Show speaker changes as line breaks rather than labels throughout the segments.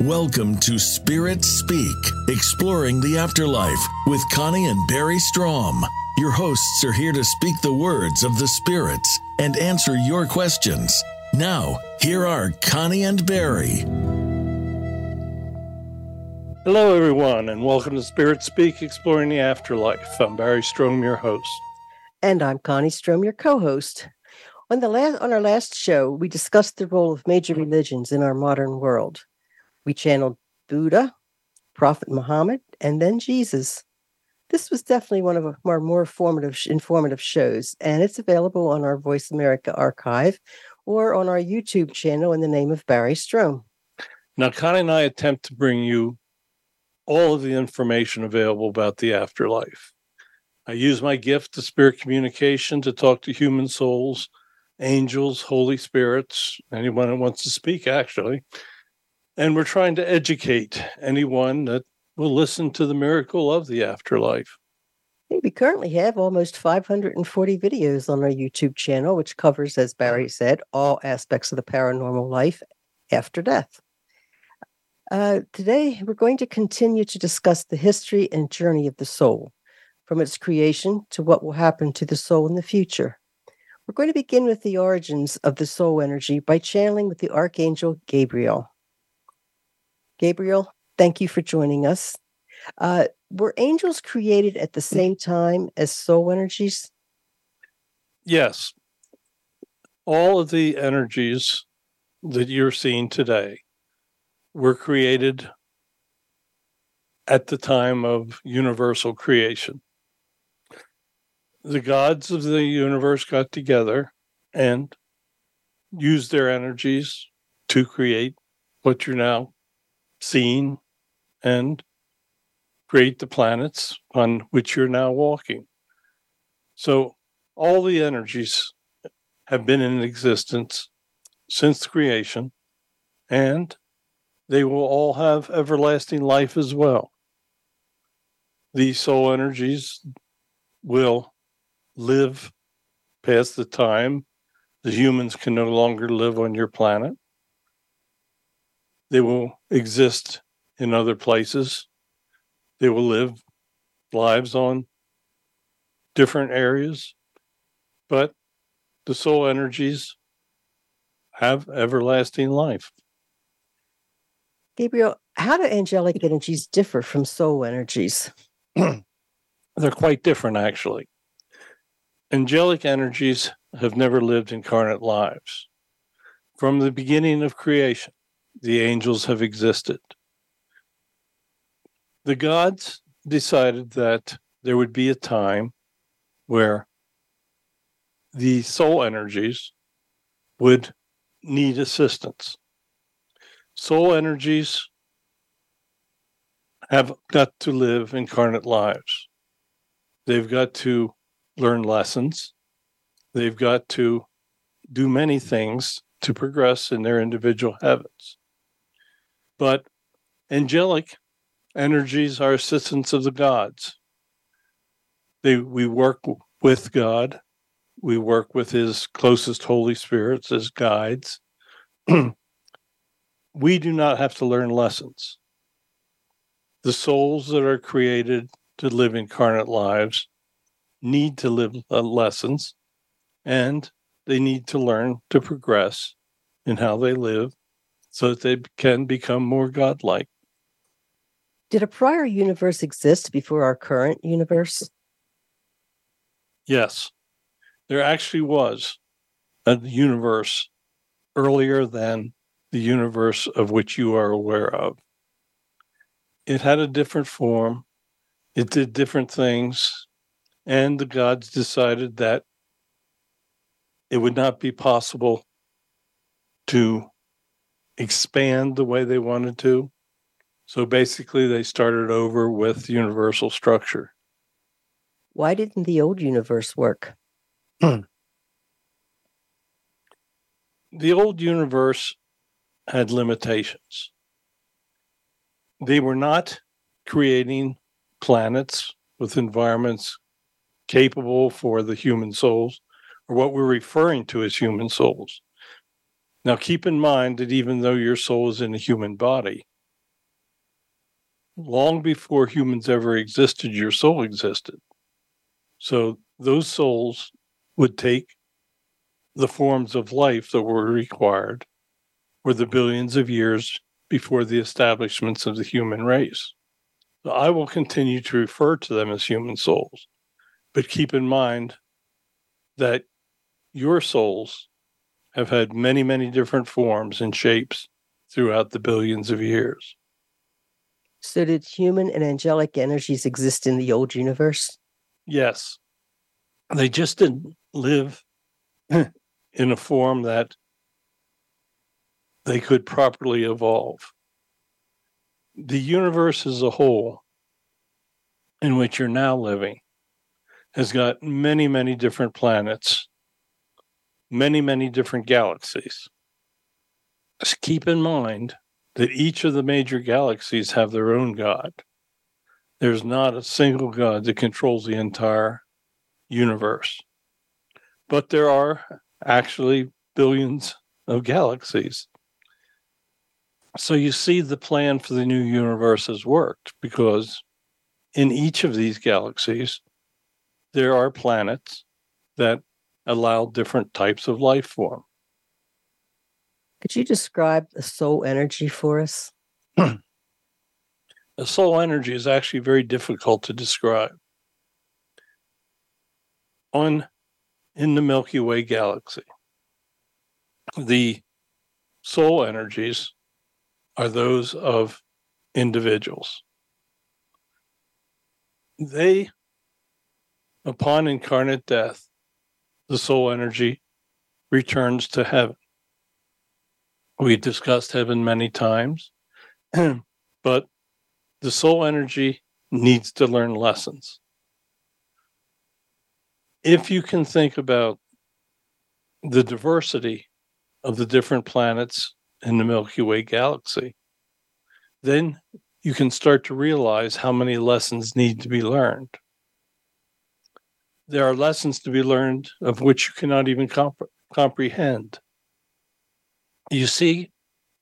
Welcome to Spirit Speak, exploring the afterlife with Connie and Barry Strohm. Your hosts are here to speak the words of the spirits and answer your questions. Now, here are Connie and Barry.
Hello, everyone, and welcome to Spirit Speak, exploring the afterlife. I'm Barry Strohm, your host.
And I'm Connie Strohm, your co-host. On the last on our last show, we discussed the role of major religions in our modern world. We channeled Buddha, Prophet Muhammad, and then Jesus. This was definitely one of our more formative, informative shows, and it's available on our Voice America archive or on our YouTube channel in the name of Barry Strohm.
Now, Connie and I attempt to bring you all of the information available about the afterlife. I use my gift to spirit communication to talk to human souls, angels, holy spirits, anyone who wants to speak, actually, and we're trying to educate anyone that will listen to the miracle of the afterlife.
We currently have almost 540 videos on our YouTube channel, which covers, as Barry said, all aspects of the paranormal life after death. Uh, today, we're going to continue to discuss the history and journey of the soul, from its creation to what will happen to the soul in the future. We're going to begin with the origins of the soul energy by channeling with the Archangel Gabriel. Gabriel, thank you for joining us. Uh, were angels created at the mm. same time as soul energies?
Yes. All of the energies that you're seeing today were created at the time of universal creation. The gods of the universe got together and used their energies to create what you're now seen and create the planets on which you're now walking. So all the energies have been in existence since creation, and they will all have everlasting life as well. These soul energies will live past the time the humans can no longer live on your planet. They will exist in other places. They will live lives on different areas, but the soul energies have everlasting life.
Gabriel, how do angelic energies differ from soul energies?
They're quite different, actually. Angelic energies have never lived incarnate lives. From the beginning of creation, the angels have existed. The gods decided that there would be a time where the soul energies would need assistance. Soul energies have got to live incarnate lives. They've got to learn lessons. They've got to do many things to progress in their individual heavens. But angelic energies are assistants of the gods. They, we work with God. We work with his closest Holy Spirits as guides. we do not have to learn lessons. The souls that are created to live incarnate lives need to live uh, lessons and they need to learn to progress in how they live so that they can become more godlike.
Did a prior universe exist before our current universe?
Yes, there actually was a universe earlier than the universe of which you are aware of. It had a different form, it did different things, and the gods decided that it would not be possible to expand the way they wanted to. So basically, they started over with universal structure.
Why didn't the old universe work?
the old universe had limitations. They were not creating planets with environments capable for the human souls, or what we're referring to as human souls. Now, keep in mind that even though your soul is in a human body, long before humans ever existed, your soul existed. So those souls would take the forms of life that were required for the billions of years before the establishments of the human race. So I will continue to refer to them as human souls, but keep in mind that your souls have had many, many different forms and shapes throughout the billions of years.
So, did human and angelic energies exist in the old universe?
Yes. They just didn't live in a form that they could properly evolve. The universe as a whole, in which you're now living, has got many, many different planets, many, many different galaxies. Just keep in mind that each of the major galaxies have their own god. There's not a single god that controls the entire universe. But there are actually billions of galaxies. So you see, the plan for the new universe has worked because in each of these galaxies, there are planets that allow different types of life form.
Could you describe the soul energy for us?
the soul energy is actually very difficult to describe. On in the Milky Way galaxy, the soul energies are those of individuals. They, upon incarnate death, the soul energy returns to heaven. We discussed heaven many times, but the soul energy needs to learn lessons. If you can think about the diversity of the different planets in the Milky Way galaxy, then you can start to realize how many lessons need to be learned. There are lessons to be learned of which you cannot even comp- comprehend. You see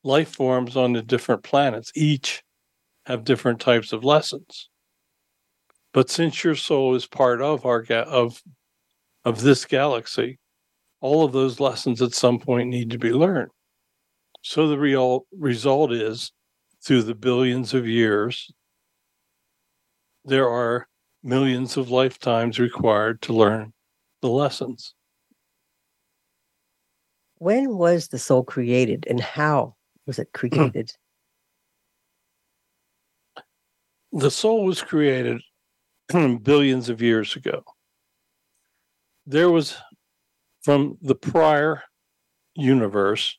life forms on the different planets. Each have different types of lessons. But since your soul is part of our ga- of of this galaxy all of those lessons at some point need to be learned. So the real result is through the billions of years there are millions of lifetimes required to learn the lessons
when was the soul created and how was it created?
the soul was created billions of years ago. There was, from the prior universe,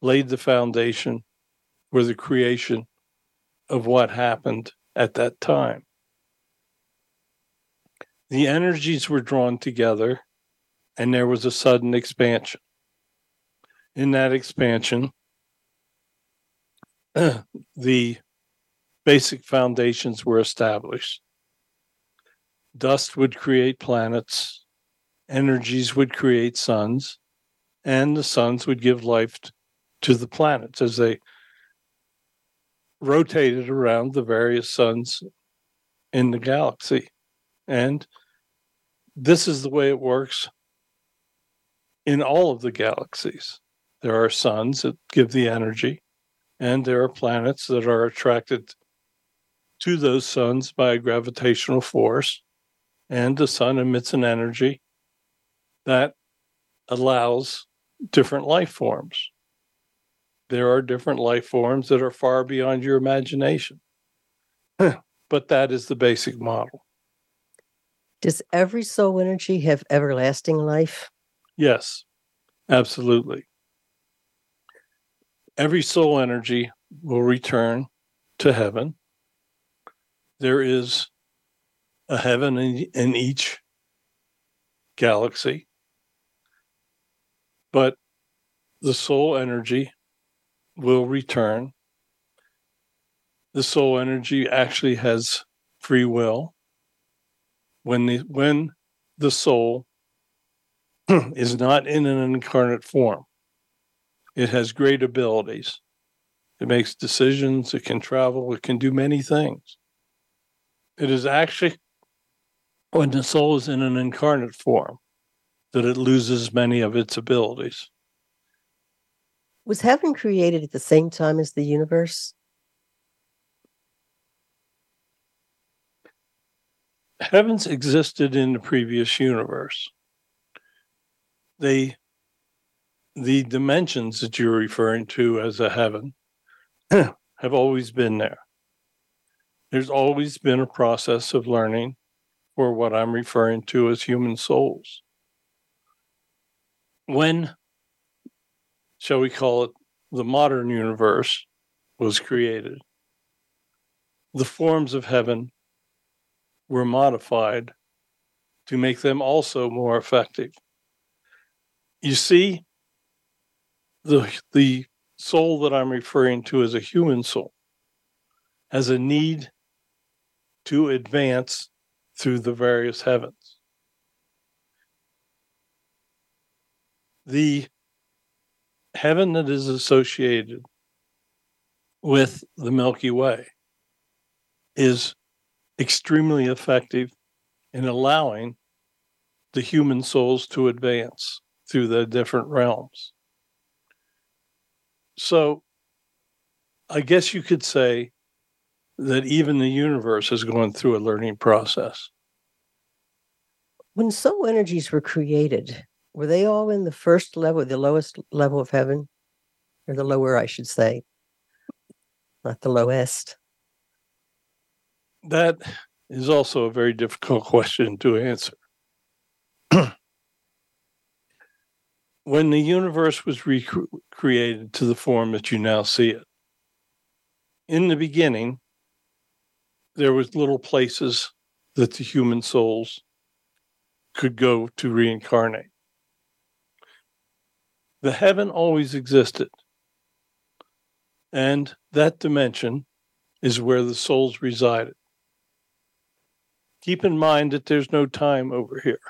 laid the foundation for the creation of what happened at that time. The energies were drawn together, and there was a sudden expansion in that expansion, the basic foundations were established. Dust would create planets, energies would create suns, and the suns would give life to the planets as they rotated around the various suns in the galaxy. And this is the way it works in all of the galaxies. There are suns that give the energy, and there are planets that are attracted to those suns by a gravitational force. And the sun emits an energy that allows different life forms. There are different life forms that are far beyond your imagination. but that is the basic model.
Does every soul energy have everlasting life?
Yes, absolutely every soul energy will return to heaven. There is a heaven in, in each galaxy, but the soul energy will return. The soul energy actually has free will. When the when the soul is not in an incarnate form, it has great abilities. it makes decisions, it can travel, it can do many things. It is actually when the soul is in an incarnate form that it loses many of its abilities.
Was heaven created at the same time as the universe?
Heavens existed in the previous universe. They the dimensions that you're referring to as a heaven have always been there. There's always been a process of learning for what I'm referring to as human souls. When, shall we call it, the modern universe was created, the forms of heaven were modified to make them also more effective. You see, the, the soul that I'm referring to as a human soul has a need to advance through the various heavens. The heaven that is associated with the Milky Way is extremely effective in allowing the human souls to advance through the different realms. So I guess you could say that even the universe is going through a learning process.
When soul energies were created, were they all in the first level, the lowest level of heaven? Or the lower, I should say, not the lowest?
That is also a very difficult question to answer. when the universe was recreated to the form that you now see it, in the beginning, there was little places that the human souls could go to reincarnate. The heaven always existed. And that dimension is where the souls resided. Keep in mind that there's no time over here.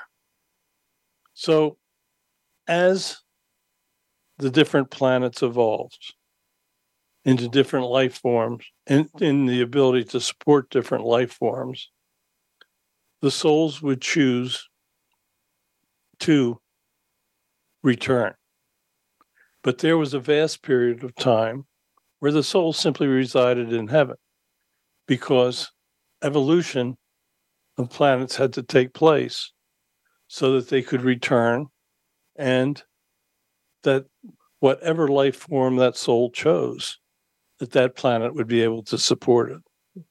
So, as the different planets evolved into different life forms and in the ability to support different life forms, the souls would choose to return. But there was a vast period of time where the soul simply resided in heaven because evolution of planets had to take place so that they could return and that whatever life form that soul chose that that planet would be able to support it.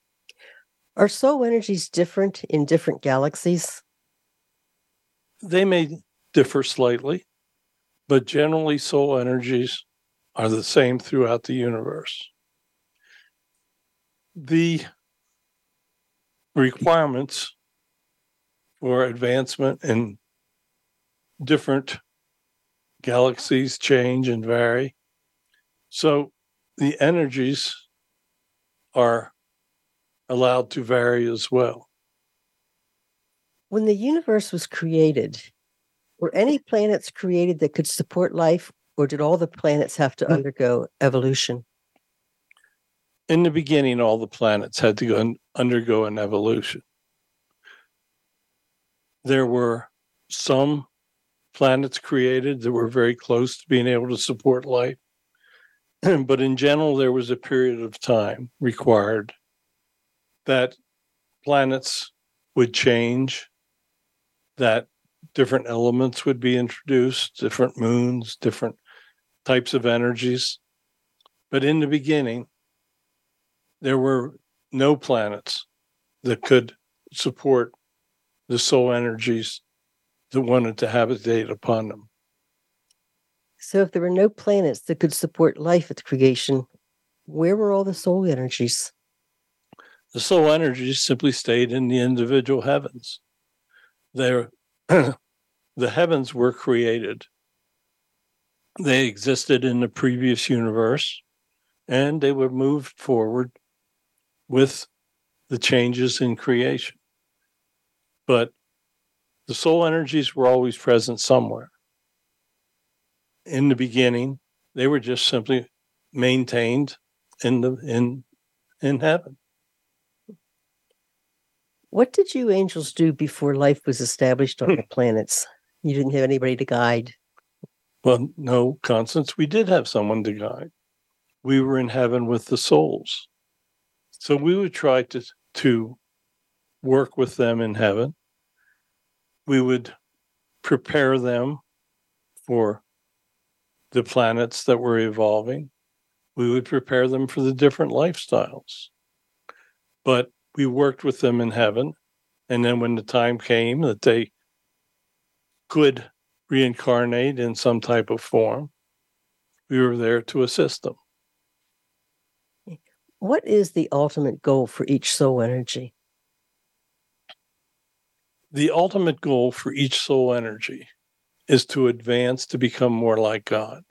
Are soul energies different in different galaxies?
They may differ slightly but generally soul energies are the same throughout the universe. The requirements for advancement in different galaxies change and vary. So the energies are allowed to vary as well.
When the universe was created, were any planets created that could support life, or did all the planets have to undergo evolution?
In the beginning, all the planets had to go undergo an evolution there were some planets created that were very close to being able to support life. but in general, there was a period of time required that planets would change, that different elements would be introduced, different moons, different types of energies. But in the beginning, there were no planets that could support the soul energies that wanted to habitate upon them.
So, if there were no planets that could support life at creation, where were all the soul energies?
The soul energies simply stayed in the individual heavens. There, the heavens were created. They existed in the previous universe, and they were moved forward with the changes in creation but the soul energies were always present somewhere. In the beginning, they were just simply maintained in the in in heaven.
What did you angels do before life was established on the planets? You didn't have anybody to guide.
Well, no, Constance, we did have someone to guide. We were in heaven with the souls. So we would try to to work with them in heaven. We would prepare them for the planets that were evolving. We would prepare them for the different lifestyles. But we worked with them in heaven. And then when the time came that they could reincarnate in some type of form, we were there to assist them.
What is the ultimate goal for each soul energy?
The ultimate goal for each soul energy is to advance to become more like God.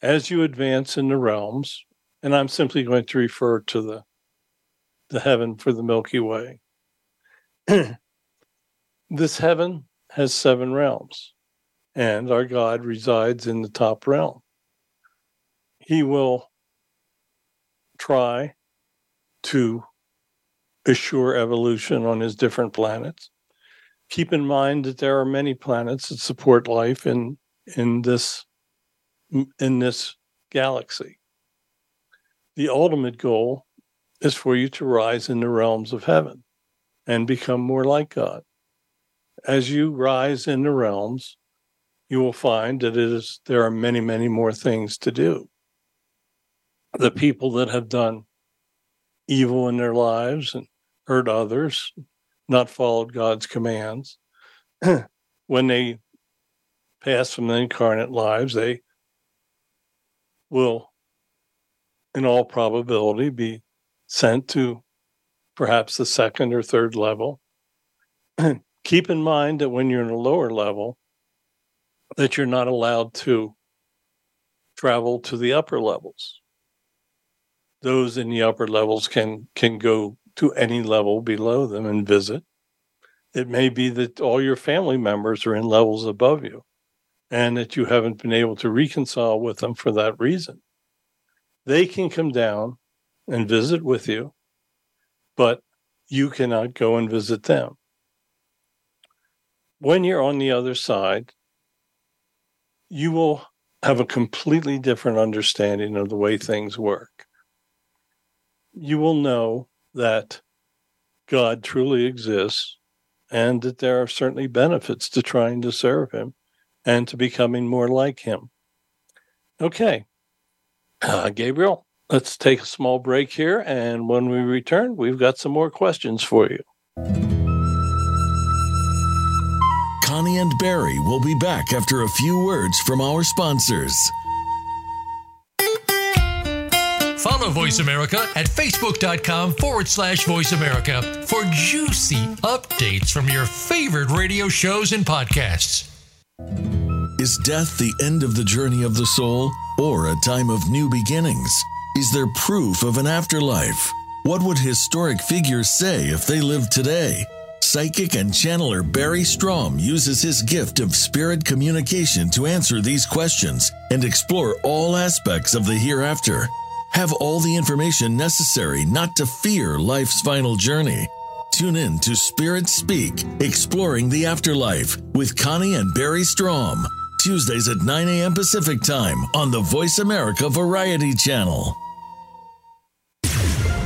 As you advance in the realms, and I'm simply going to refer to the the heaven for the Milky Way. this heaven has seven realms, and our God resides in the top realm. He will try to assure evolution on his different planets. Keep in mind that there are many planets that support life in in this in this galaxy. The ultimate goal is for you to rise in the realms of heaven and become more like God. As you rise in the realms, you will find that it is there are many, many more things to do. The people that have done evil in their lives and hurt others, not followed God's commands, when they pass from the incarnate lives, they will, in all probability, be sent to perhaps the second or third level. Keep in mind that when you're in a lower level, that you're not allowed to travel to the upper levels. Those in the upper levels can can go to any level below them and visit. It may be that all your family members are in levels above you and that you haven't been able to reconcile with them for that reason. They can come down and visit with you, but you cannot go and visit them. When you're on the other side, you will have a completely different understanding of the way things work. You will know that God truly exists and that there are certainly benefits to trying to serve Him and to becoming more like Him. Okay, uh, Gabriel, Let's take a small break here. And when we return, we've got some more questions for you.
Connie and Barry will be back after a few words from our sponsors.
Follow Voice America at facebook.com forward slash voice America for juicy updates from your favorite radio shows and podcasts.
Is death the end of the journey of the soul or a time of new beginnings? Is there proof of an afterlife? What would historic figures say if they lived today? Psychic and channeler Barry Strohm uses his gift of spirit communication to answer these questions and explore all aspects of the hereafter. Have all the information necessary not to fear life's final journey. Tune in to Spirit Speak, Exploring the Afterlife with Connie and Barry Strohm. Tuesdays at 9 a.m. Pacific Time on the Voice America Variety Channel.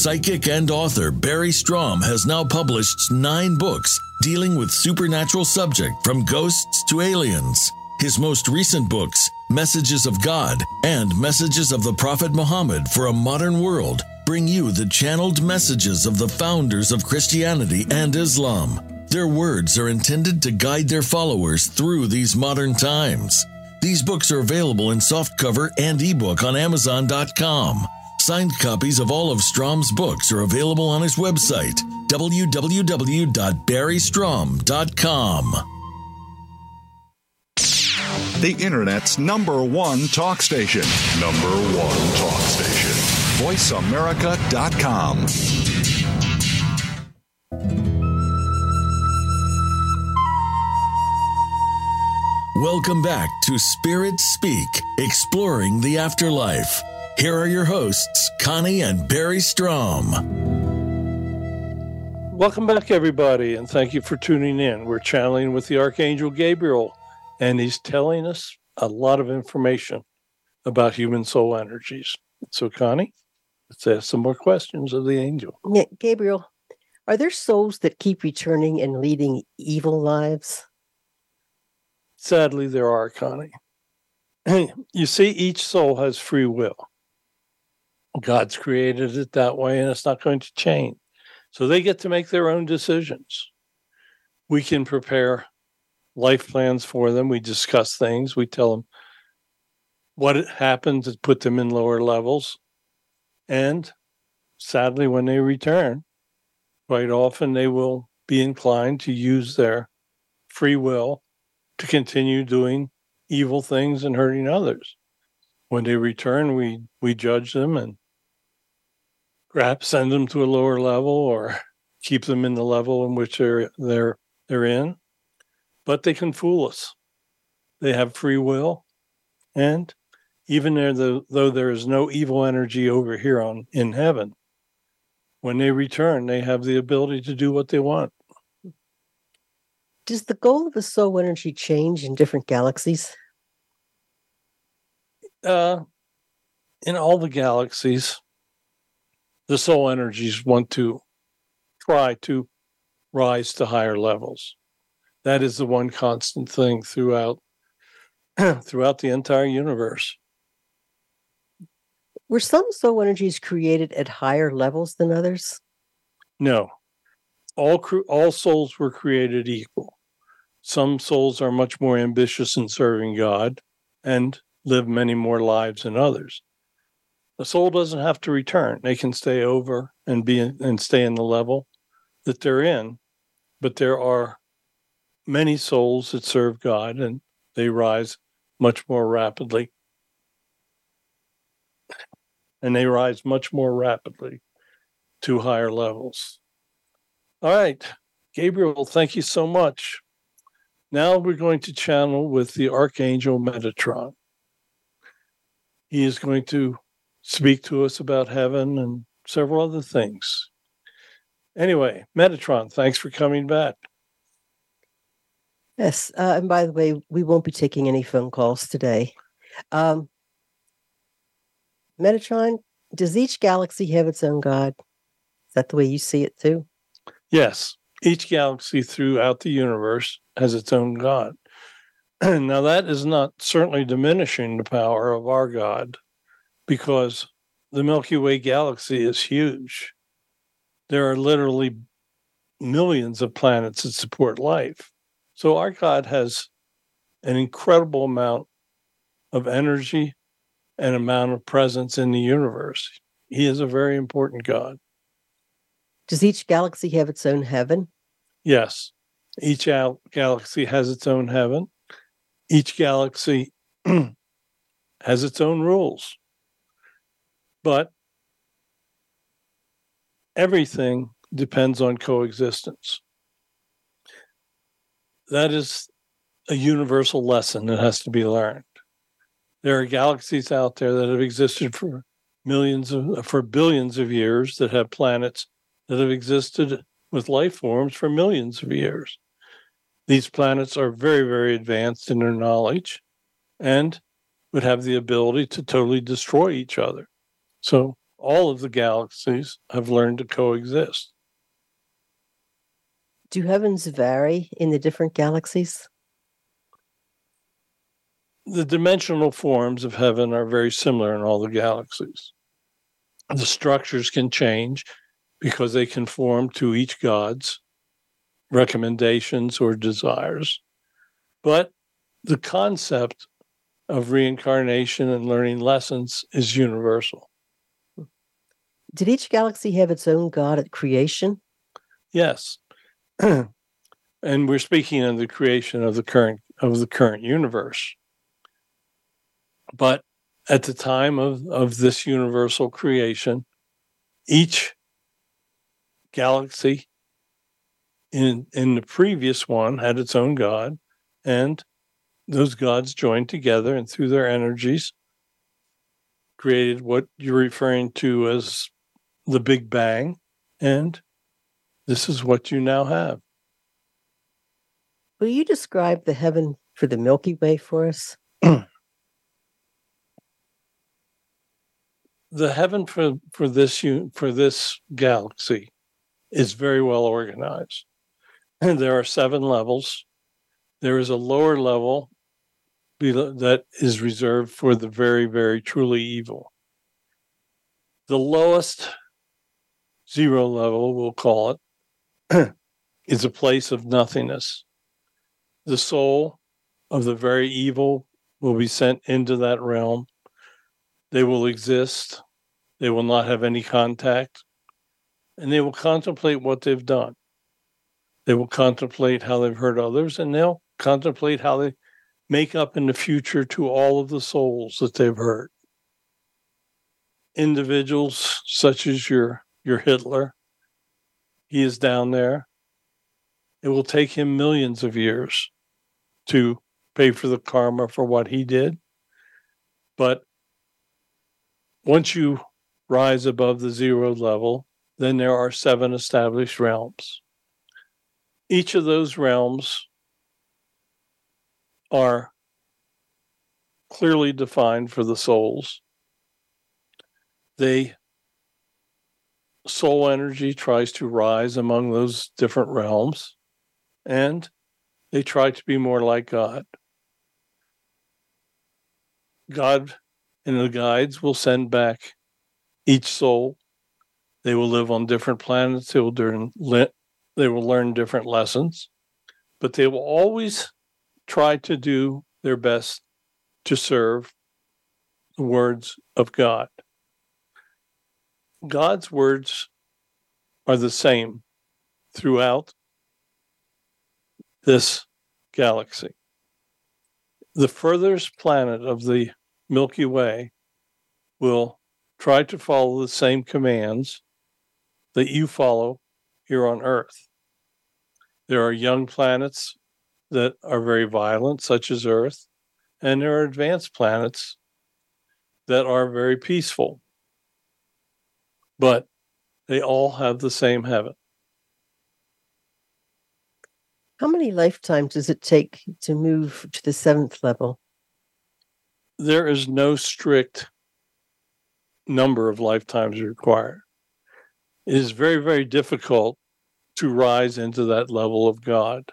Psychic and author Barry Strohm has now published nine books dealing with supernatural subject from ghosts to aliens. His most recent books, Messages of God and Messages of the Prophet Muhammad for a Modern World, bring you the channeled messages of the founders of Christianity and Islam. Their words are intended to guide their followers through these modern times. These books are available in softcover and ebook on Amazon.com. Signed copies of all of Strohm's books are available on his website, www.barrystrohm.com.
The Internet's number one talk station. Number one talk station. VoiceAmerica.com.
Welcome back to Spirit Speak, exploring the afterlife. Here are your hosts, Connie and Barry Strohm.
Welcome back, everybody, and thank you for tuning in. We're channeling with the Archangel Gabriel, and he's telling us a lot of information about human soul energies. So, Connie, let's ask some more questions of the angel.
Yeah, Gabriel, are there souls that keep returning and leading evil lives?
Sadly, there are, Connie. you see, each soul has free will. God's created it that way, and it's not going to change. So they get to make their own decisions. We can prepare life plans for them. We discuss things. We tell them what happens to put them in lower levels. And sadly, when they return, quite often they will be inclined to use their free will to continue doing evil things and hurting others. When they return, we we judge them and perhaps send them to a lower level or keep them in the level in which they're they're they're in. But they can fool us. They have free will, and even there, though, though there is no evil energy over here on in heaven, when they return, they have the ability to do what they want.
Does the goal of the soul energy change in different galaxies?
Uh, in all the galaxies, the soul energies want to try to rise to higher levels. That is the one constant thing throughout throughout the entire universe.
Were some soul energies created at higher levels than others?
No, all cre- all souls were created equal. Some souls are much more ambitious in serving God and live many more lives than others. The soul doesn't have to return; they can stay over and be in, and stay in the level that they're in. But there are many souls that serve God, and they rise much more rapidly, and they rise much more rapidly to higher levels. All right, Gabriel, thank you so much. Now we're going to channel with the Archangel Metatron. He is going to speak to us about heaven and several other things. Anyway, Metatron, thanks for coming back.
Yes. Uh, and by the way, we won't be taking any phone calls today. Um, Metatron, does each galaxy have its own god? Is that the way you see it too?
Yes, each galaxy throughout the universe has its own God. now, that is not certainly diminishing the power of our God because the Milky Way galaxy is huge. There are literally millions of planets that support life. So, our God has an incredible amount of energy and amount of presence in the universe. He is a very important God.
Does each galaxy have its own heaven?
Yes. Each al- galaxy has its own heaven. Each galaxy has its own rules. But everything depends on coexistence. That is a universal lesson that has to be learned. There are galaxies out there that have existed for millions of for billions of years that have planets that have existed with life forms for millions of years. These planets are very, very advanced in their knowledge and would have the ability to totally destroy each other. So all of the galaxies have learned to coexist.
Do heavens vary in the different galaxies?
The dimensional forms of heaven are very similar in all the galaxies. The structures can change because they conform to each god's recommendations or desires. But the concept of reincarnation and learning lessons is universal.
Did each galaxy have its own god at creation?
Yes. and we're speaking of the creation of the current of the current universe. But at the time of, of this universal creation, each galaxy in in the previous one had its own god, and those gods joined together and through their energies created what you're referring to as the Big Bang, and this is what you now have.
Will you describe the heaven for the Milky Way for us?
the heaven for for this for this galaxy is very well organized. And there are seven levels. There is a lower level that is reserved for the very, very truly evil. The lowest zero level, we'll call it, is a place of nothingness. The soul of the very evil will be sent into that realm. They will exist. They will not have any contact. And they will contemplate what they've done. They will contemplate how they've hurt others, and they'll contemplate how they make up in the future to all of the souls that they've hurt. Individuals such as your your Hitler, he is down there. It will take him millions of years to pay for the karma for what he did. But once you rise above the zero level, then there are seven established realms. Each of those realms are clearly defined for the souls. They soul energy tries to rise among those different realms and they try to be more like God. God and the guides will send back each soul. They will live on different planets. They will learn, they will learn different lessons, but they will always try to do their best to serve the words of God. God's words are the same throughout this galaxy. The furthest planet of the Milky Way will try to follow the same commands that you follow here on Earth. There are young planets that are very violent, such as Earth, and there are advanced planets that are very peaceful. But they all have the same heaven.
How many lifetimes does it take to move to the seventh level?
There is no strict number of lifetimes required. It is very, very difficult to rise into that level of God.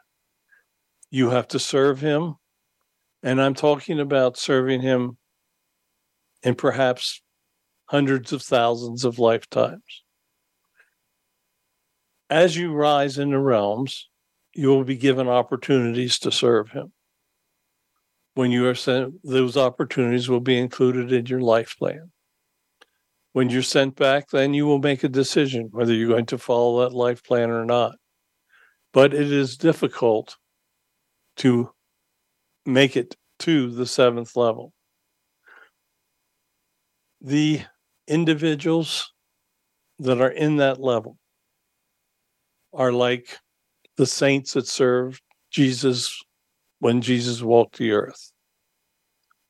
You have to serve Him. And I'm talking about serving Him in perhaps hundreds of thousands of lifetimes. As you rise in the realms, you will be given opportunities to serve Him. When you are sent, those opportunities will be included in your life plan. When you're sent back, then you will make a decision whether you're going to follow that life plan or not. But it is difficult to make it to the seventh level. The individuals that are in that level are like the saints that served Jesus when Jesus walked the earth.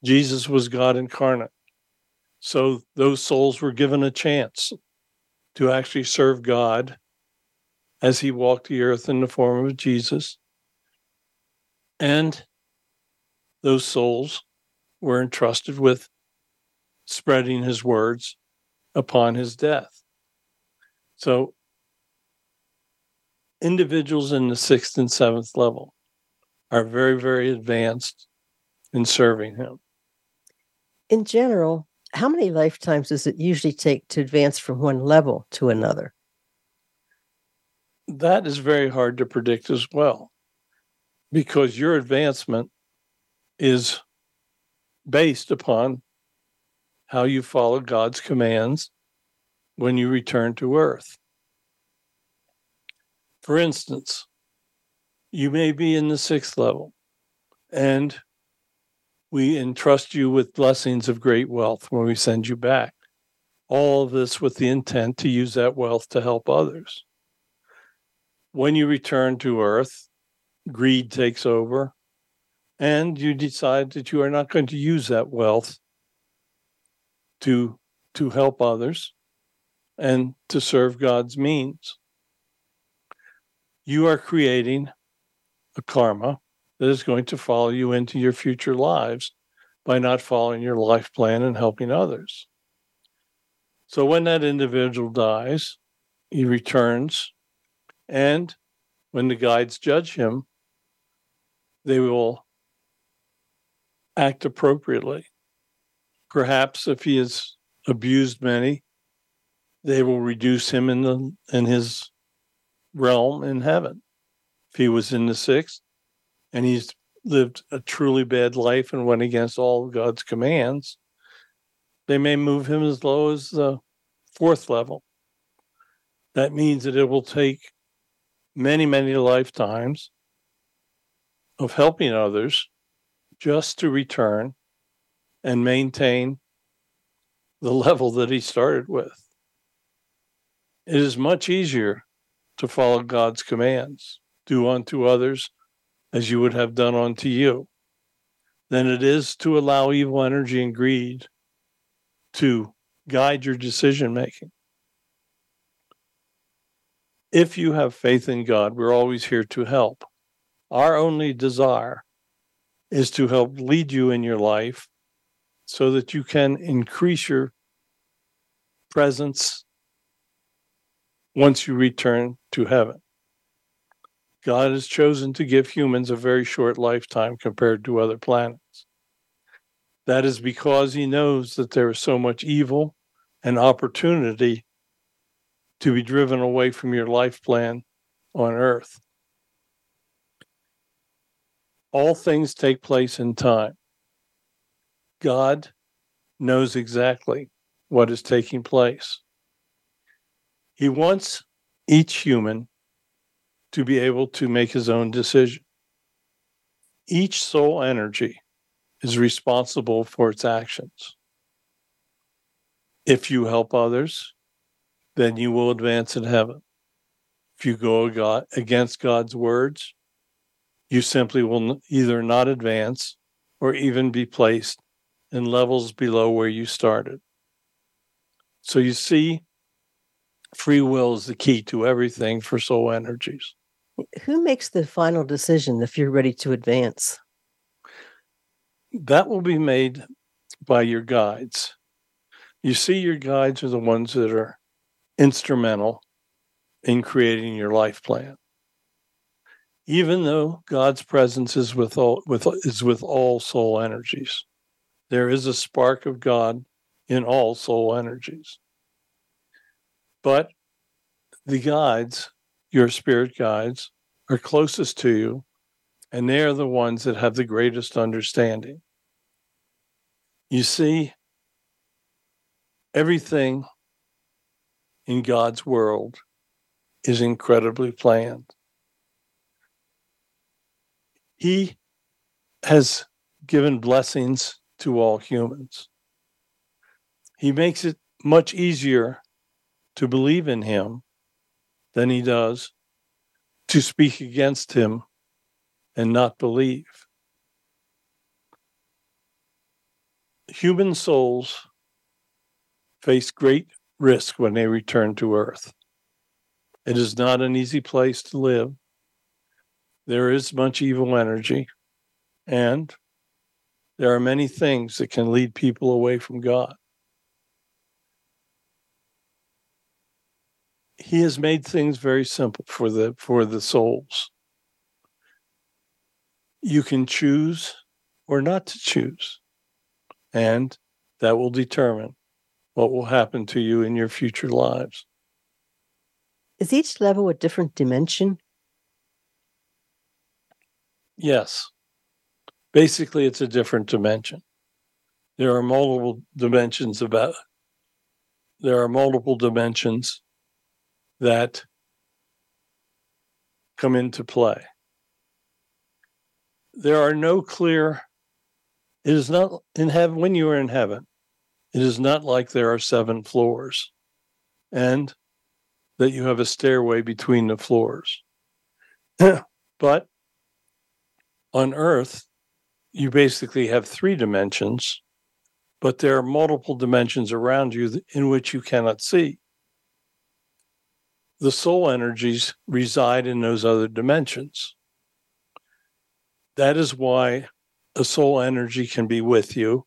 Jesus was God incarnate. So those souls were given a chance to actually serve God as he walked the earth in the form of Jesus. And those souls were entrusted with spreading his words upon his death. So individuals in the sixth and seventh level are very, very advanced in serving him.
In general, how many lifetimes does it usually take to advance from one level to another?
That is very hard to predict as well, because your advancement is based upon how you follow God's commands when you return to Earth. For instance, you may be in the sixth level and we entrust you with blessings of great wealth when we send you back. All of this with the intent to use that wealth to help others. When you return to earth, greed takes over, and you decide that you are not going to use that wealth to, to help others and to serve God's means. You are creating a karma that is going to follow you into your future lives by not following your life plan and helping others. So when that individual dies, he returns, and when the guides judge him, they will act appropriately. Perhaps if he has abused many, they will reduce him in the in his realm in heaven. If he was in the sixth, and he's lived a truly bad life and went against all God's commands, they may move him as low as the fourth level. That means that it will take many, many lifetimes of helping others just to return and maintain the level that he started with. It is much easier to follow God's commands, do unto others as you would have done unto you, than it is to allow evil energy and greed to guide your decision making. If you have faith in God, we're always here to help. Our only desire is to help lead you in your life so that you can increase your presence once you return to heaven. God has chosen to give humans a very short lifetime compared to other planets. That is because he knows that there is so much evil and opportunity to be driven away from your life plan on earth. All things take place in time. God knows exactly what is taking place. He wants each human to be able to make his own decision. Each soul energy is responsible for its actions. If you help others, then you will advance in heaven. If you go against God's words, you simply will either not advance or even be placed in levels below where you started. So you see, free will is the key to everything for soul energies.
Who makes the final decision if you're ready to advance?
That will be made by your guides. You see, your guides are the ones that are instrumental in creating your life plan. Even though God's presence is with all with is with all soul energies, there is a spark of God in all soul energies. But the guides your spirit guides are closest to you, and they are the ones that have the greatest understanding. You see, everything in God's world is incredibly planned. He has given blessings to all humans. He makes it much easier to believe in Him than he does to speak against him and not believe. Human souls face great risk when they return to earth. It is not an easy place to live. There is much evil energy, and there are many things that can lead people away from God. he has made things very simple for the for the souls. You can choose or not to choose and that will determine what will happen to you in your future lives.
Is each level a different dimension?
Yes basically it's a different dimension there are multiple dimensions about there are multiple dimensions that come into play. There are no clear, it is not in heaven, when you are in heaven, it is not like there are seven floors and that you have a stairway between the floors. but on earth, you basically have three dimensions, but there are multiple dimensions around you in which you cannot see. The soul energies reside in those other dimensions. That is why a soul energy can be with you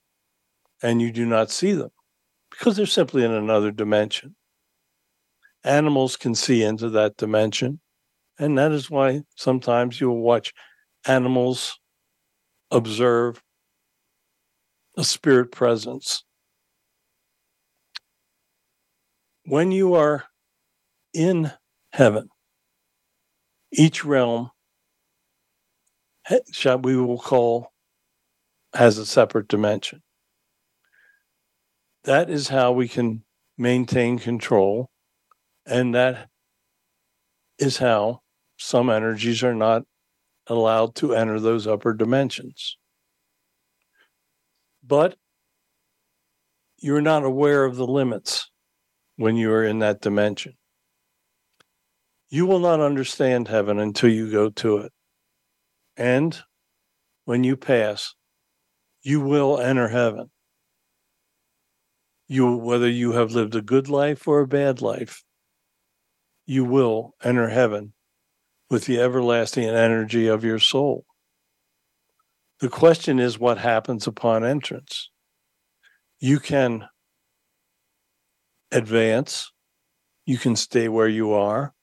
and you do not see them because they're simply in another dimension. Animals can see into that dimension. And that is why sometimes you'll watch animals observe a spirit presence. When you are in heaven, each realm, shall we will call, has a separate dimension. That is how we can maintain control. And that is how some energies are not allowed to enter those upper dimensions. But you're not aware of the limits when you are in that dimension. You will not understand heaven until you go to it. And when you pass, you will enter heaven. You, whether you have lived a good life or a bad life, you will enter heaven with the everlasting energy of your soul. The question is what happens upon entrance. You can advance, you can stay where you are,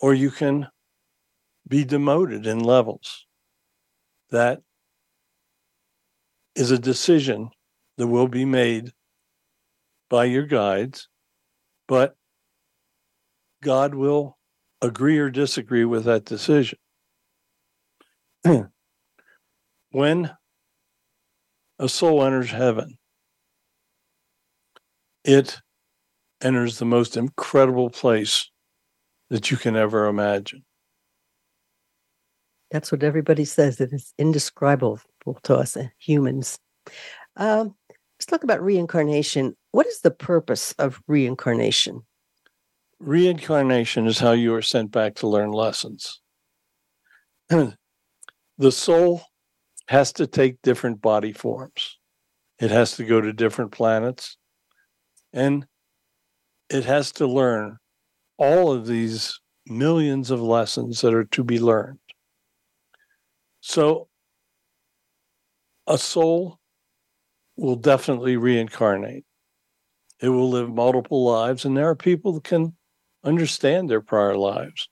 or you can be demoted in levels. That is a decision that will be made by your guides, but God will agree or disagree with that decision. when a soul enters heaven, it enters the most incredible place that you can ever imagine.
That's what everybody says. It is indescribable to us humans. Um, let's talk about reincarnation. What is the purpose of reincarnation?
Reincarnation is how you are sent back to learn lessons. the soul has to take different body forms. It has to go to different planets and it has to learn all of these millions of lessons that are to be learned. So, a soul will definitely reincarnate. It will live multiple lives, and there are people that can understand their prior lives.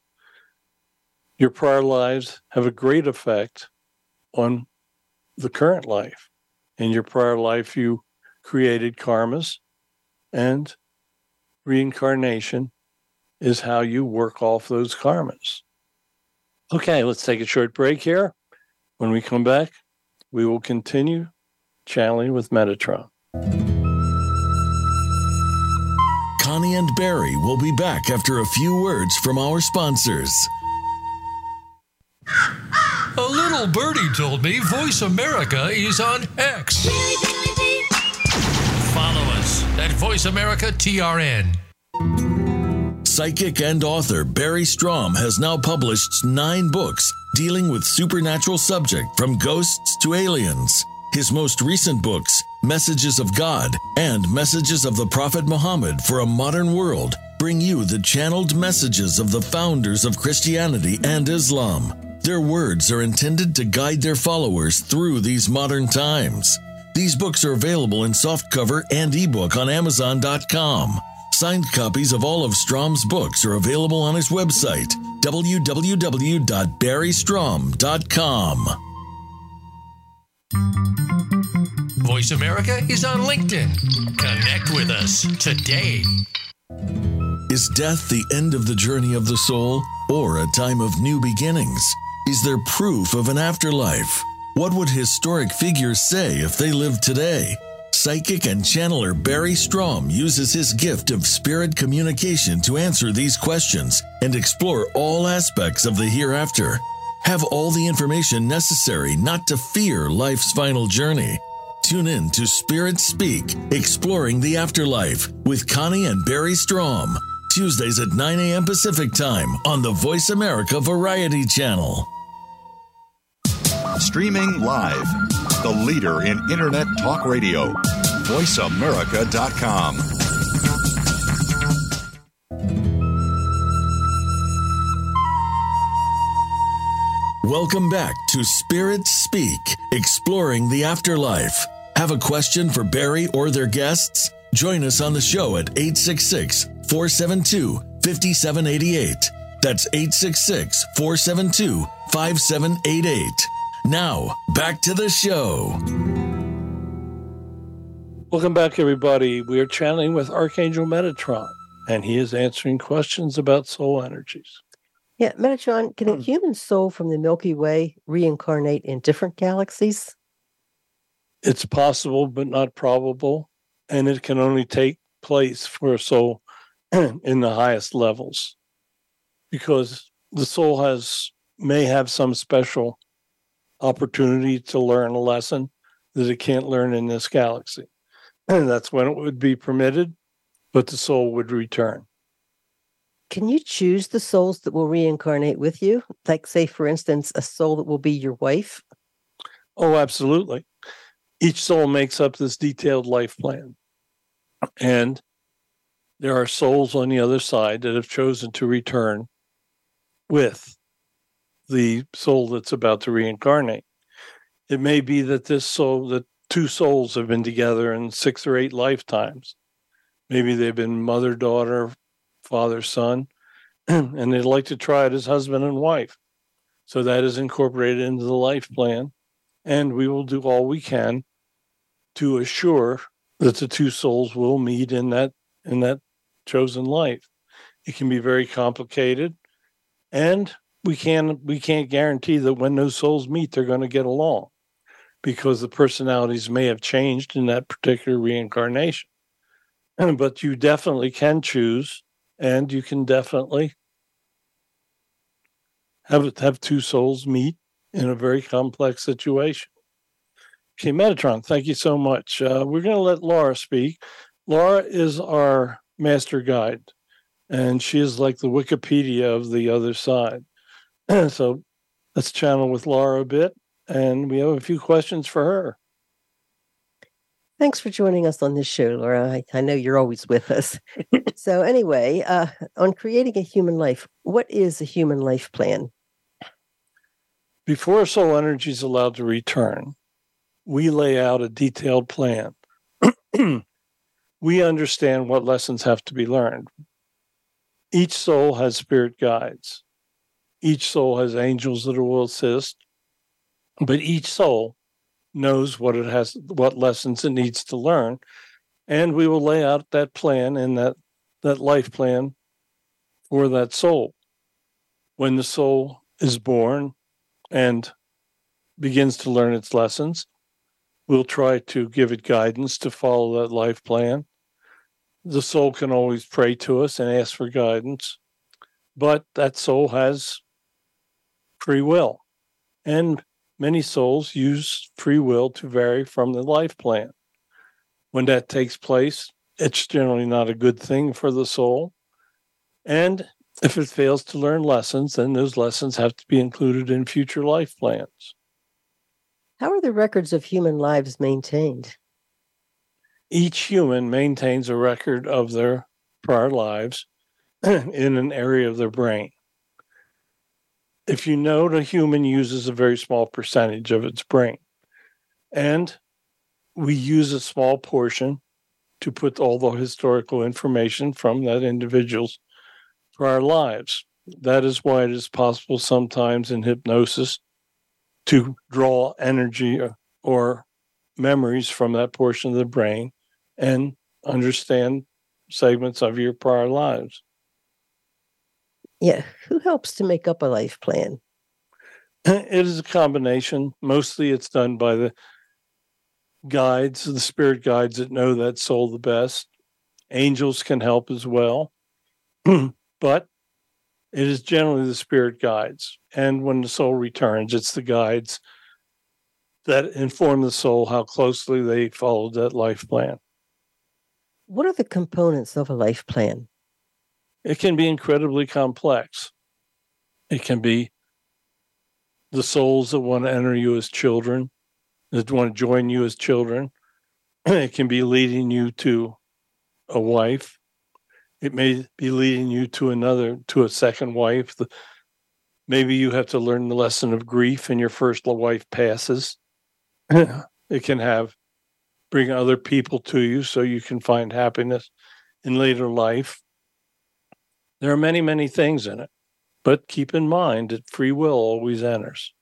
Your prior lives have a great effect on the current life. In your prior life, you created karmas, and reincarnation is how you work off those karmas. Okay, let's take a short break here. When we come back, we will continue channeling with Metatron.
Connie and Barry will be back after a few words from our sponsors.
A little birdie told me Voice America is on X. Follow us at Voice America TRN.
Psychic and author Barry Strohm has now published nine books dealing with supernatural subject from ghosts to aliens. His most recent books, Messages of God and Messages of the Prophet Muhammad for a Modern World, bring you the channeled messages of the founders of Christianity and Islam. Their words are intended to guide their followers through these modern times. These books are available in softcover and ebook on Amazon.com. Signed copies of all of Strohm's books are available on his website, www.barrystrohm.com.
Voice America is on LinkedIn. Connect with us today.
Is death the end of the journey of the soul or a time of new beginnings? Is there proof of an afterlife? What would historic figures say if they lived today? psychic and channeler Barry Strohm uses his gift of spirit communication to answer these questions and explore all aspects of the hereafter. Have all the information necessary not to fear life's final journey. Tune in to Spirit Speak, Exploring the Afterlife with Connie and Barry Strohm. Tuesdays at 9 a.m. Pacific Time on the Voice America Variety Channel.
Streaming live. The leader in Internet talk radio. VoiceAmerica.com.
Welcome back to Spirit Speak, Exploring the Afterlife. Have a question for Barry or their guests? Join us on the show at 866 472 5788. That's 866 472 5788. Now, back to the show.
Welcome back, everybody. We are channeling with Archangel Metatron, and he is answering questions about soul energies.
Yeah, Metatron, can a
Hmm.
human soul from the Milky Way reincarnate in different galaxies?
It's possible, but not probable, and it can only take place for a soul in the highest levels because the soul has may have some special opportunity to learn a lesson that it can't learn in this galaxy. And that's when it would be permitted, but the soul would return.
Can you choose the souls that will reincarnate with you? Like, say, for instance, a soul that will be your wife?
Oh, absolutely. Each soul makes up this detailed life plan. And there are souls on the other side that have chosen to return with the soul that's about to reincarnate. It may be that this soul, that two souls have been together in six or eight lifetimes. Maybe they've been mother, daughter, father, son, and they'd like to try it as husband and wife. So that is incorporated into the life plan and we will do all we can to assure that the two souls will meet in that in that chosen life it can be very complicated and we can we can't guarantee that when those souls meet they're going to get along because the personalities may have changed in that particular reincarnation but you definitely can choose and you can definitely have have two souls meet in a very complex situation. Okay, Metatron, thank you so much. Uh, we're going to let Laura speak. Laura is our master guide, and she is like the Wikipedia of the other side. so let's channel with Laura a bit, and we have a few questions for her.
Thanks for joining us on this show, Laura. I, I know you're always with us. so, anyway, uh, on creating a human life, what is a human life plan?
Before soul energy is allowed to return, we lay out a detailed plan. we understand what lessons have to be learned. Each soul has spirit guides. Each soul has angels that will assist, but each soul knows what it has, what lessons it needs to learn, and we will lay out that plan and that that life plan for that soul. When the soul is born and begins to learn its lessons, we'll try to give it guidance to follow that life plan. The soul can always pray to us and ask for guidance, but that soul has free will. And many souls use free will to vary from the life plan. When that takes place, it's generally not a good thing for the soul. And if it fails to learn lessons, then those lessons have to be included in future life plans.
How are the records of human lives maintained?
Each human maintains a record of their prior lives in an area of their brain. If you note, a human uses a very small percentage of its brain. And we use a small portion to put all the historical information from that individual's prior lives. That is why it is possible sometimes in hypnosis to draw energy or, or memories from that portion of the brain and understand segments of your prior lives.
Yeah, who helps to make up a life plan?
It is a combination. Mostly it's done by the guides, the spirit guides that know that soul the best. Angels can help as well. but it is generally the spirit guides. And when the soul returns, it's the guides that inform the soul how closely they followed that life plan.
What are the components of a life plan?
It can be incredibly complex. It can be the souls that want to enter you as children, that want to join you as children. it can be leading you to a wife. It may be leading you to another, to a second wife. Maybe you have to learn the lesson of grief and your first wife passes. it can have bring other people to you so you can find happiness in later life. There are many, many things in it, but keep in mind that free will always enters.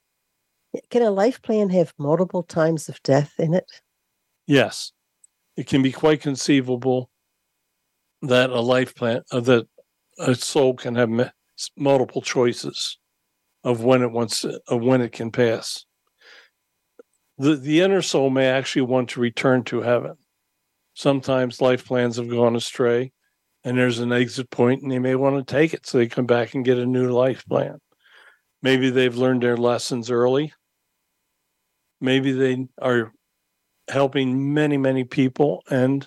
Can a life plan have multiple times of death in it?
Yes, it can be quite conceivable that a life plan, uh, that a soul can have multiple choices of when it wants to, of when it can pass the, the inner soul may actually want to return to heaven. Sometimes life plans have gone astray and there's an exit point and they may want to take it so they come back and get a new life plan. Maybe they've learned their lessons early. Maybe they are helping many, many people and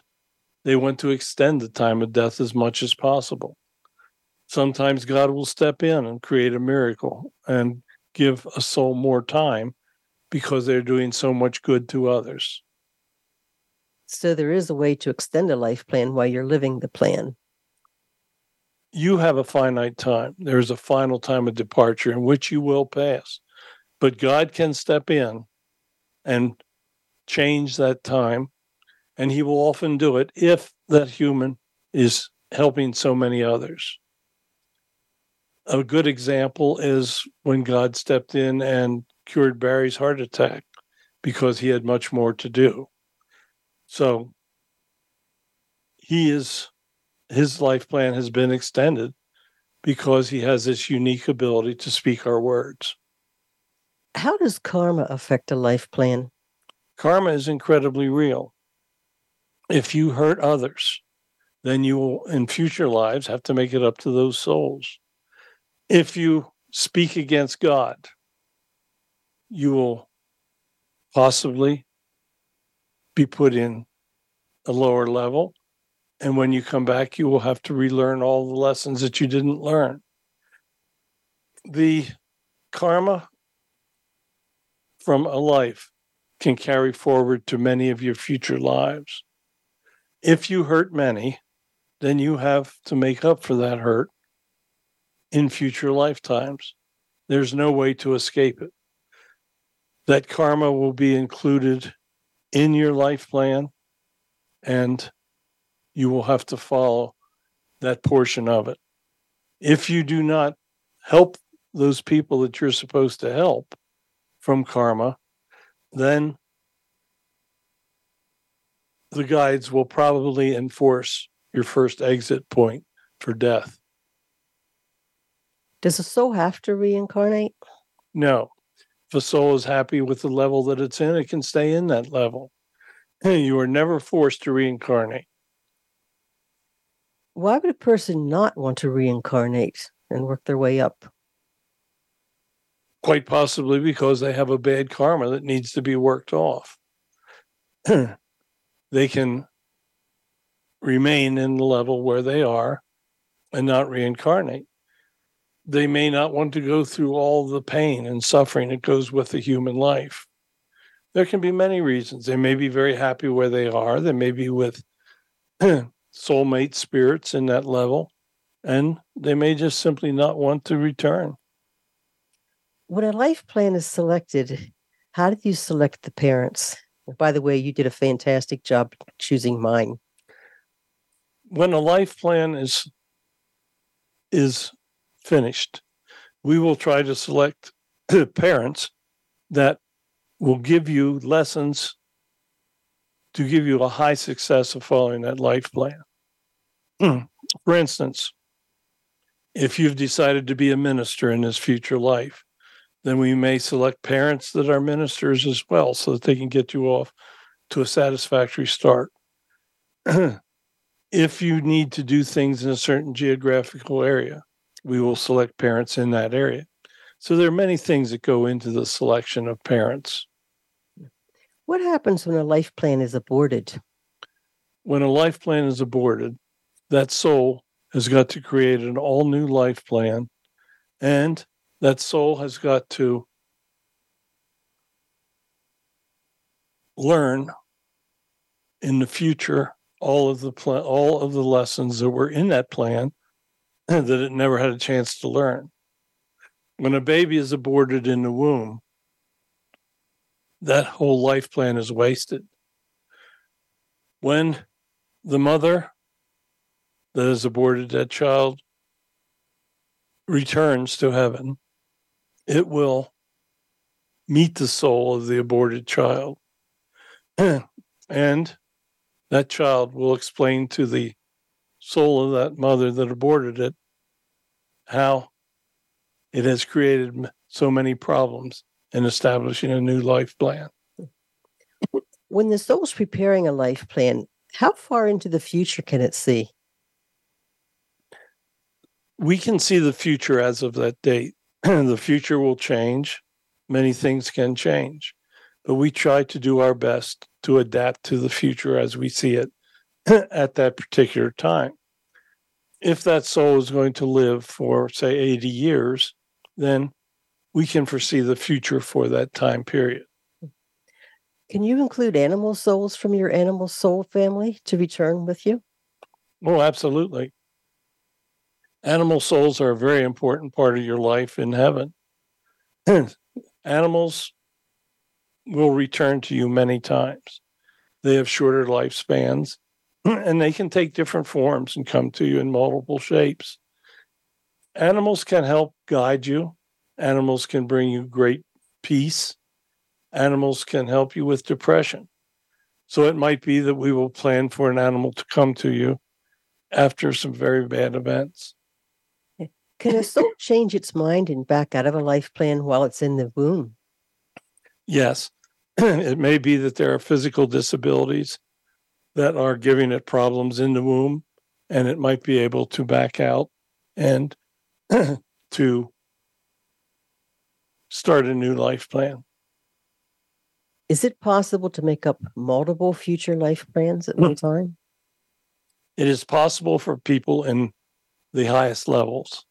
they want to extend the time of death as much as possible. Sometimes God will step in and create a miracle and give a soul more time because they're doing so much good to others.
So there is a way to extend a life plan while you're living the plan.
You have a finite time. There's a final time of departure in which you will pass. But God can step in and change that time. And he will often do it if that human is helping so many others. A good example is when God stepped in and cured Barry's heart attack because he had much more to do. So he is his life plan has been extended because he has this unique ability to speak our words.
How does karma affect a life plan?
Karma is incredibly real. If you hurt others, then you will in future lives have to make it up to those souls. If you speak against God, you will possibly be put in a lower level. And when you come back, you will have to relearn all the lessons that you didn't learn. The karma from a life can carry forward to many of your future lives. If you hurt many, then you have to make up for that hurt in future lifetimes. There's no way to escape it that karma will be included in your life plan and you will have to follow that portion of it. If you do not help those people that you're supposed to help from karma, then the guides will probably enforce your first exit point for death.
Does a soul have to reincarnate?
No the soul is happy with the level that it's in, it can stay in that level. You are never forced to reincarnate.
Why would a person not want to reincarnate and work their way up?
Quite possibly because they have a bad karma that needs to be worked off. they can remain in the level where they are and not reincarnate they may not want to go through all the pain and suffering that goes with the human life. There can be many reasons. They may be very happy where they are. They may be with soulmate spirits in that level, and they may just simply not want to return.
When a life plan is selected, how did you select the parents? By the way, you did a fantastic job choosing mine.
When a life plan is is finished, we will try to select parents that will give you lessons to give you a high success of following that life plan. Hmm. For instance, if you've decided to be a minister in this future life, then we may select parents that are ministers as well so that they can get you off to a satisfactory start. if you need to do things in a certain geographical area, we will select parents in that area. So there are many things that go into the selection of parents.
What happens when a life plan is aborted?
When a life plan is aborted, that soul has got to create an all new life plan, and that soul has got to learn in the future all of the all of the lessons that were in that plan that it never had a chance to learn. When a baby is aborted in the womb, that whole life plan is wasted. When the mother that has aborted that child returns to heaven, it will meet the soul of the aborted child. and that child will explain to the soul of that mother that aborted it how it has created so many problems in establishing a new life plan.
When the soul's preparing a life plan, how far into the future can it see?
We can see the future as of that date. the future will change. Many things can change, but we try to do our best to adapt to the future as we see it at that particular time. If that soul is going to live for, say, 80 years, then we can foresee the future for that time period.
Can you include animal souls from your animal soul family to return with you?
Oh, absolutely. Animal souls are a very important part of your life in heaven. Animals will return to you many times. They have shorter lifespans and they can take different forms and come to you in multiple shapes. Animals can help guide you Animals can bring you great peace. Animals can help you with depression. So it might be that we will plan for an animal to come to you after some very bad events.
Can a soul change its mind and back out of a life plan while it's in the womb?
Yes. it may be that there are physical disabilities that are giving it problems in the womb, and it might be able to back out and to start a new life plan.
Is it possible to make up multiple future life plans at one hmm. time?
It is possible for people in the highest levels.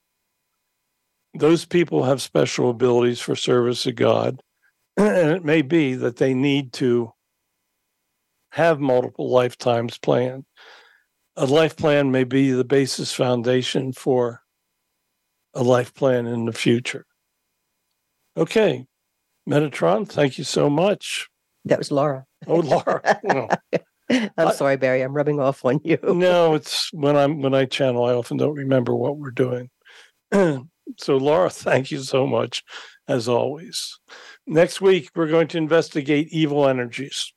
Those people have special abilities for service to God, and it may be that they need to have multiple lifetimes planned. A life plan may be the basis foundation for a life plan in the future. Okay. Metatron, thank you so much.
That was Laura.
Oh, Laura. No.
I'm I, sorry, Barry. I'm rubbing off on you.
no, it's when I'm when I channel, I often don't remember what we're doing. so, Laura, thank you so much, as always. Next week, we're going to investigate evil energies.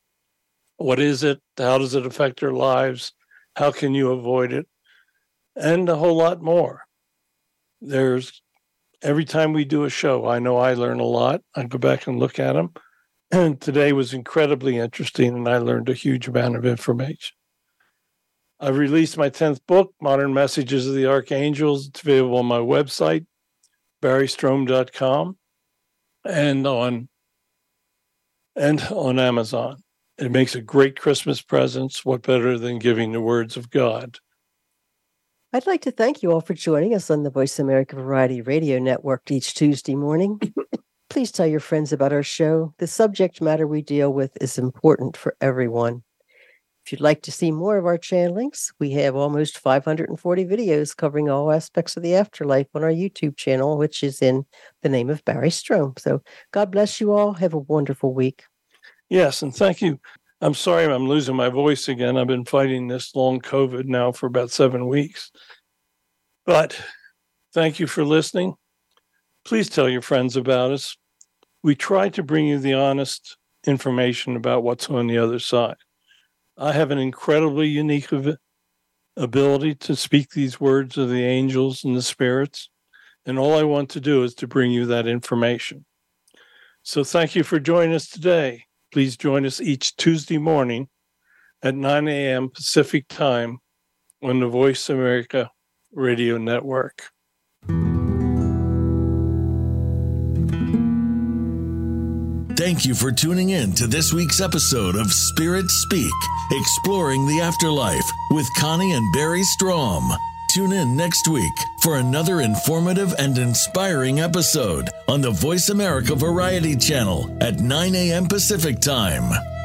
What is it? How does it affect our lives? How can you avoid it? And a whole lot more. There's every time we do a show, I know I learn a lot. I go back and look at them. And today was incredibly interesting, and I learned a huge amount of information. I've released my 10th book, Modern Messages of the Archangels. It's available on my website, barrystrohm.com, and on and on Amazon. It makes a great Christmas present. What better than giving the words of God?
I'd like to thank you all for joining us on the Voice America Variety Radio Network each Tuesday morning. Please tell your friends about our show. The subject matter we deal with is important for everyone. If you'd like to see more of our channelings, we have almost 540 videos covering all aspects of the afterlife on our YouTube channel, which is in the name of Barry Strohm. So God bless you all. Have a wonderful week.
Yes, and thank you. I'm sorry I'm losing my voice again. I've been fighting this long COVID now for about seven weeks. But thank you for listening. Please tell your friends about us. We try to bring you the honest information about what's on the other side. I have an incredibly unique ability to speak these words of the angels and the spirits. And all I want to do is to bring you that information. So thank you for joining us today. Please join us each Tuesday morning at 9 a.m. Pacific Time on the Voice America Radio Network.
Thank you for tuning in to this week's episode of Spirit Speak, exploring the afterlife with Connie and Barry Strohm. Tune in next week for another informative and inspiring episode on the Voice America Variety Channel at 9 a.m. Pacific Time.